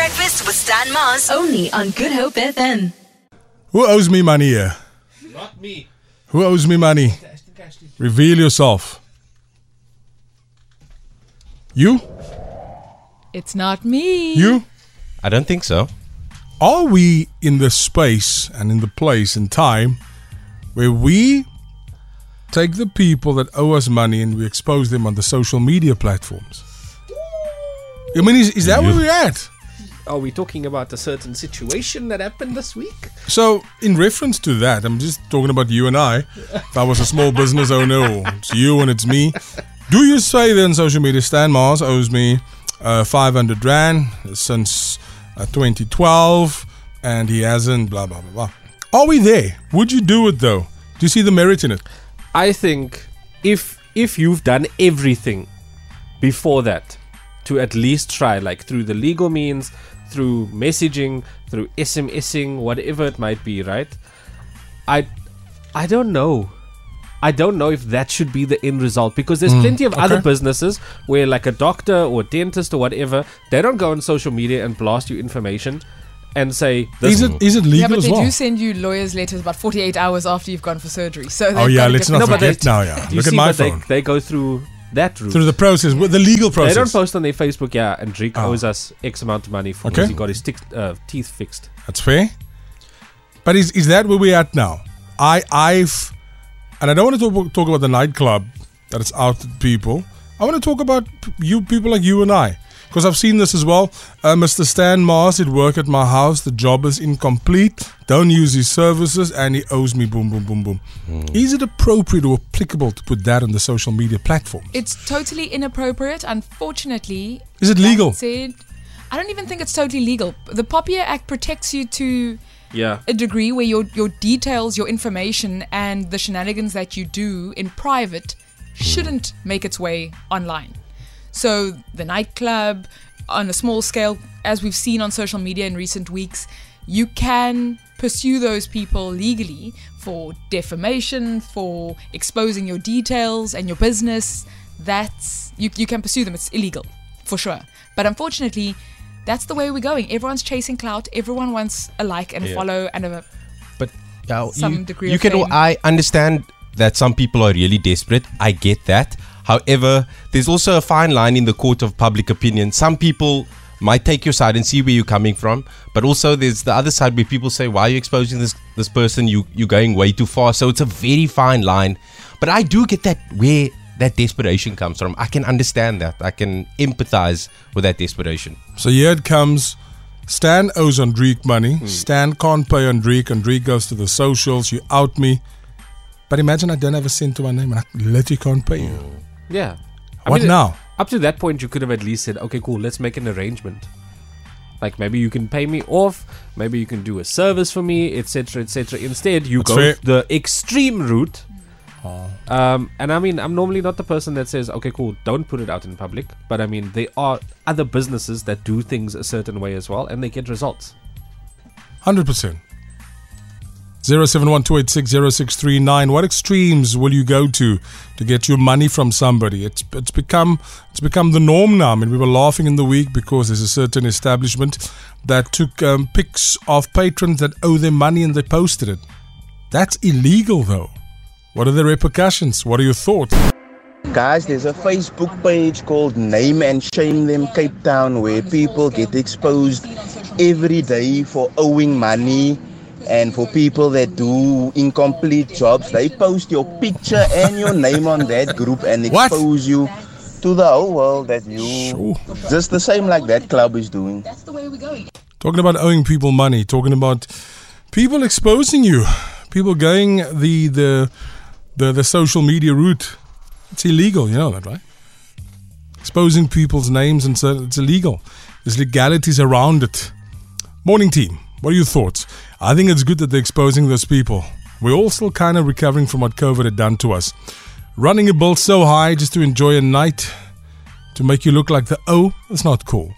Breakfast with Stan Mars. Only on Good Hope FM. Who owes me money here? Not me. Who owes me money? Reveal yourself. You? It's not me. You? I don't think so. Are we in the space and in the place and time where we take the people that owe us money and we expose them on the social media platforms? I mean, is, is that where we're at? Are we talking about a certain situation that happened this week? So, in reference to that, I'm just talking about you and I. If I was a small business owner, or it's you and it's me. Do you say then social media Stan Mars owes me uh, 500 rand since uh, 2012 and he hasn't, blah, blah, blah, blah. Are we there? Would you do it though? Do you see the merit in it? I think if if you've done everything before that to at least try, like through the legal means, through messaging, through SMSing, whatever it might be, right? I I don't know. I don't know if that should be the end result because there's mm, plenty of other businesses where, like a doctor or dentist or whatever, they don't go on social media and blast you information and say, this Is it is it Yeah, legal but as they well? do send you lawyers' letters about 48 hours after you've gone for surgery. So Oh yeah, got let's not No, forget they- now. Yeah, You look at my but they, phone they go through that route. through the process, the legal process. They don't post on their Facebook, yeah, and Drake Oh. owes us X amount of money for Okay. because he got his tick, uh, teeth fixed. That's fair. But is is that where we're at now? I I've and I don't want to talk, talk about the nightclub that is out to people. I want to talk about you people like you and I. Because I've seen this as well. Uh, Mr. Stan Mars did work at my house. The job is incomplete. Don't use his services, and he owes me boom, boom, boom, boom. Is it appropriate or applicable to put that on the social media platform? It's totally inappropriate. Unfortunately, Is it legal? Said, I don't even think it's totally legal. The POPI Act protects you to Yeah. a degree where your your details, your information, and the shenanigans that you do in private shouldn't make its way online. So the nightclub, on a small scale, as we've seen on social media in recent weeks, you can pursue those people legally for defamation, for exposing your details and your business. That's you, you can pursue them. It's illegal, for sure. But unfortunately, that's the way we're going. Everyone's chasing clout. Everyone wants a like and a Yeah. follow and a But uh, Some you, degree you of can. fame. I understand that some people are really desperate. I get that. However, there's also a fine line in the court of public opinion. Some people might take your side and see where you're coming from, but also there's the other side where people say, "Why are you exposing this this person? You you're going way too far." So it's a very fine line. But I do get that where that desperation comes from. I can understand that. I can empathize with that desperation. So here it comes. Stan owes Andriek money. Hmm. Stan can't pay Andriek. Andriek goes to the socials. You out me. But imagine I don't have a cent to my name and I literally can't pay you. Hmm. Yeah. I What mean, now? Up to that point, you could have at least said, okay, cool, let's make an arrangement. Like maybe you can pay me off, maybe you can do a service for me, etc., etc. Instead, you That's go fair. the extreme route. Um, and I mean, I'm normally not the person that says, okay, cool, don't put it out in public. But I mean, there are other businesses that do things a certain way as well, and they get results. 100%. 0712860639. What extremes will you go to to get your money from somebody? It's it's become it's become the norm now. I mean, we were laughing in the week because there's a certain establishment that took um, pics of patrons that owe them money and they posted it. That's illegal, though. What are the repercussions? What are your thoughts? Guys, there's a Facebook page called Name and Shame Them Cape Town where people get exposed every day for owing money and for people that do incomplete jobs. They post your picture and your name on that group and What? expose you to the whole world that you Sure. just the same like that club is doing. That's the way we're going. Talking about owing people money, talking about people exposing you, people going the the the, the social media route. It's illegal, you know that, right? Exposing people's names and so it's illegal. There's legalities around it. Morning team, what are your thoughts? I think it's good that they're exposing those people. We're all still kind of recovering from what COVID had done to us. Running a bill so high just to enjoy a night to make you look like the O, that's not cool.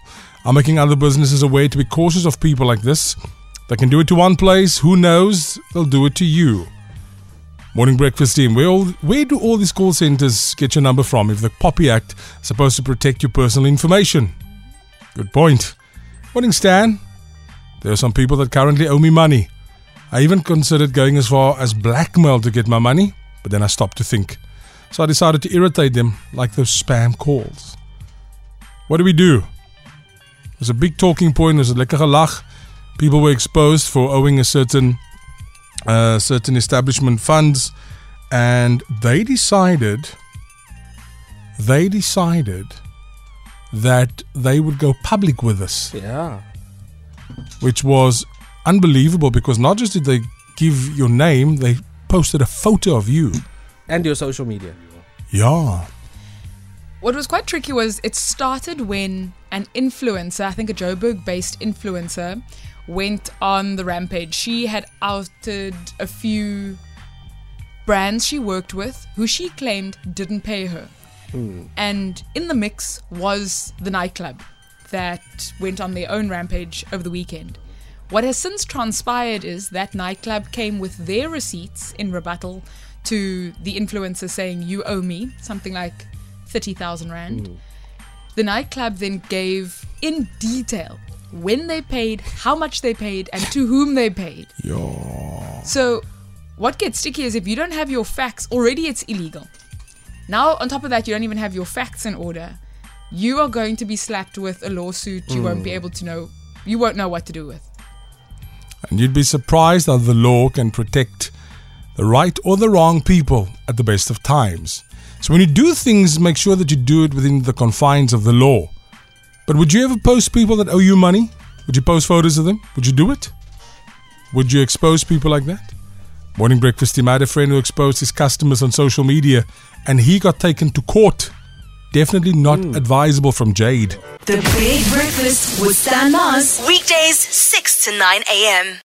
I'm making other businesses aware to be cautious of people like this. They can do it to one place, who knows, they'll do it to you. Morning breakfast team, where, all, where do all these call centers get your number from if the POPI Act is supposed to protect your personal information? Good point. Morning, Stan. There are some people that currently owe me money. I even considered going as far as blackmail to get my money, but then I stopped to think. So I decided to irritate them like those spam calls. What do we do? There's a big talking point, there's a lekker gelach. People were exposed for owing a certain uh, certain establishment funds, and they decided they decided that they would go public with us Yeah. Which was unbelievable because not just did they give your name, they posted a photo of you. And your social media. Yeah. What was quite tricky was it started when an influencer, I think a Joburg based influencer, went on the rampage. She had outed a few brands she worked with who she claimed didn't pay her. Hmm. And in the mix was the nightclub that went on their own rampage over the weekend. What has since transpired is that nightclub came with their receipts in rebuttal to the influencer saying, You owe me something like 30,000 Rand. Hmm. The nightclub then gave in detail when they paid, how much they paid, and to whom they paid. Yeah. So, what gets sticky is if you don't have your facts, already it's illegal. Now, on top of that, you don't even have your facts in order. You are going to be slapped with a lawsuit you won't be hmm. able to know, you won't know what to do with. And you'd be surprised how the law can protect the right or the wrong people at the best of times. So when you do things, make sure that you do it within the confines of the law. But would you ever post people that owe you money? Would you post photos of them? Would you do it? Would you expose people like that? Morning breakfast team. I had a friend who exposed his customers on social media and he got taken to court. Definitely not hmm. advisable from Jade. The Big Breakfast with Stan Mars. Weekdays, 6 to 9 a.m.